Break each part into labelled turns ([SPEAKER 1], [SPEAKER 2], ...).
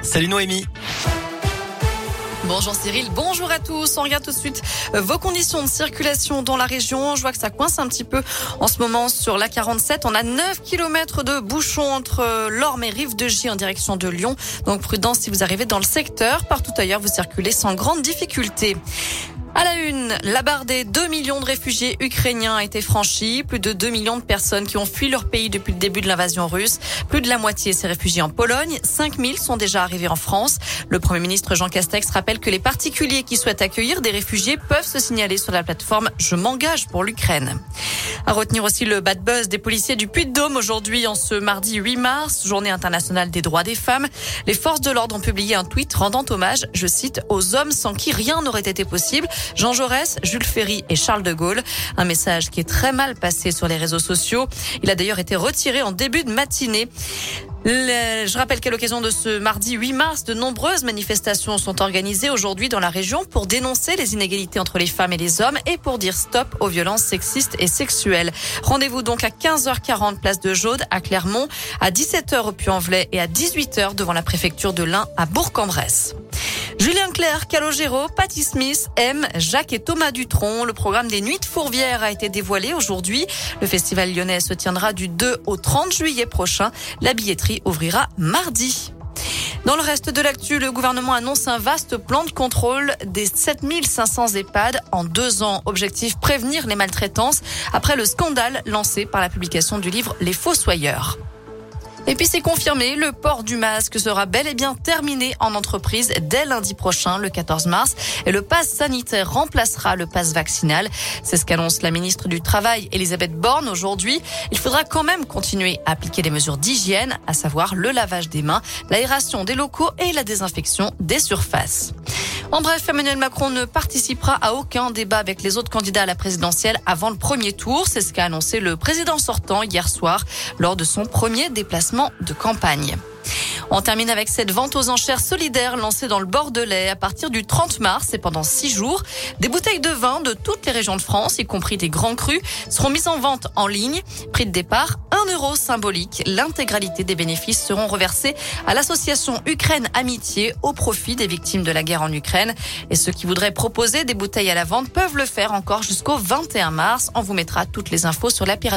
[SPEAKER 1] Salut Noémie.
[SPEAKER 2] Bonjour Cyril, bonjour à tous. On regarde tout de suite euh, vos conditions de circulation dans la région. Je vois que ça coince un petit peu en ce moment sur la 47. On a 9 km de bouchons entre euh, l'Orme et Rive de J en direction de Lyon. Donc prudence si vous arrivez dans le secteur. Partout ailleurs, vous circulez sans grande difficulté. À la une, la barre des 2 millions de réfugiés ukrainiens a été franchie. Plus de 2 millions de personnes qui ont fui leur pays depuis le début de l'invasion russe. Plus de la moitié s'est réfugiée en Pologne. 5 000 sont déjà arrivés en France. Le Premier ministre Jean Castex rappelle que les particuliers qui souhaitent accueillir des réfugiés peuvent se signaler sur la plateforme Je m'engage pour l'Ukraine. À retenir aussi le bad buzz des policiers du Puy-de-Dôme aujourd'hui en ce mardi 8 mars, journée internationale des droits des femmes. Les forces de l'ordre ont publié un tweet rendant hommage, je cite, aux hommes sans qui rien n'aurait été possible. Jean Jaurès, Jules Ferry et Charles de Gaulle. Un message qui est très mal passé sur les réseaux sociaux. Il a d'ailleurs été retiré en début de matinée. je rappelle qu'à l'occasion de ce mardi 8 mars, de nombreuses manifestations sont organisées aujourd'hui dans la région pour dénoncer les inégalités entre les femmes et les hommes et pour dire stop aux violences sexistes et sexuelles. Rendez-vous donc à 15h40 place de Jaude à Clermont, à 17h au Puy-en-Velay et à 18h devant la préfecture de l'Ain à Bourg-en-Bresse. Julien Clerc, Calogero, Patty Smith, M, Jacques et Thomas Dutronc. Le programme des Nuits de Fourvière a été dévoilé aujourd'hui. Le festival lyonnais se tiendra du 2 au 30 juillet prochain. La billetterie ouvrira mardi. Dans le reste de l'actu, le gouvernement annonce un vaste plan de contrôle des 7500 EHPAD en deux ans. Objectif prévenir les maltraitances après le scandale lancé par la publication du livre Les Fossoyeurs. Et puis c'est confirmé, le port du masque sera bel et bien terminé en entreprise dès lundi prochain, le 14 mars. Et le pass sanitaire remplacera le pass vaccinal. C'est ce qu'annonce la ministre du Travail, Elisabeth Borne, aujourd'hui. Il faudra quand même continuer à appliquer les mesures d'hygiène, à savoir le lavage des mains, l'aération des locaux et la désinfection des surfaces. En bref, Emmanuel Macron ne participera à aucun débat avec les autres candidats à la présidentielle avant le premier tour. C'est ce qu'a annoncé le président sortant hier soir lors de son premier déplacement de campagne. On termine avec cette vente aux enchères solidaires lancée dans le Bordelais à partir du 30 mars et pendant six jours. Des bouteilles de vin de toutes les régions de France, y compris des grands crus, seront mises en vente en ligne. Prix de départ, 1 euro symbolique. L'intégralité des bénéfices seront reversés à l'association Ukraine Amitié au profit des victimes de la guerre en Ukraine. Et ceux qui voudraient proposer des bouteilles à la vente peuvent le faire encore jusqu'au 21 mars. On vous mettra toutes les infos sur l'appli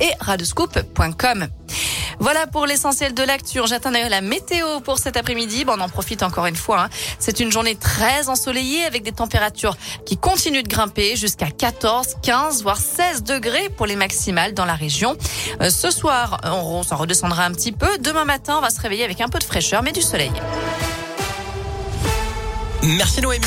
[SPEAKER 2] et radescoop.com. Voilà pour l'essentiel de l'actu. J'attends d'ailleurs la météo pour cet après-midi. On en profite encore une fois. Hein. C'est une journée très ensoleillée avec des températures qui continuent de grimper jusqu'à 14, 15, voire 16 degrés pour les maximales dans la région. Euh, ce soir, on, s'en redescendra un petit peu. Demain matin, on va se réveiller avec un peu de fraîcheur, mais du soleil.
[SPEAKER 1] Merci Noémie.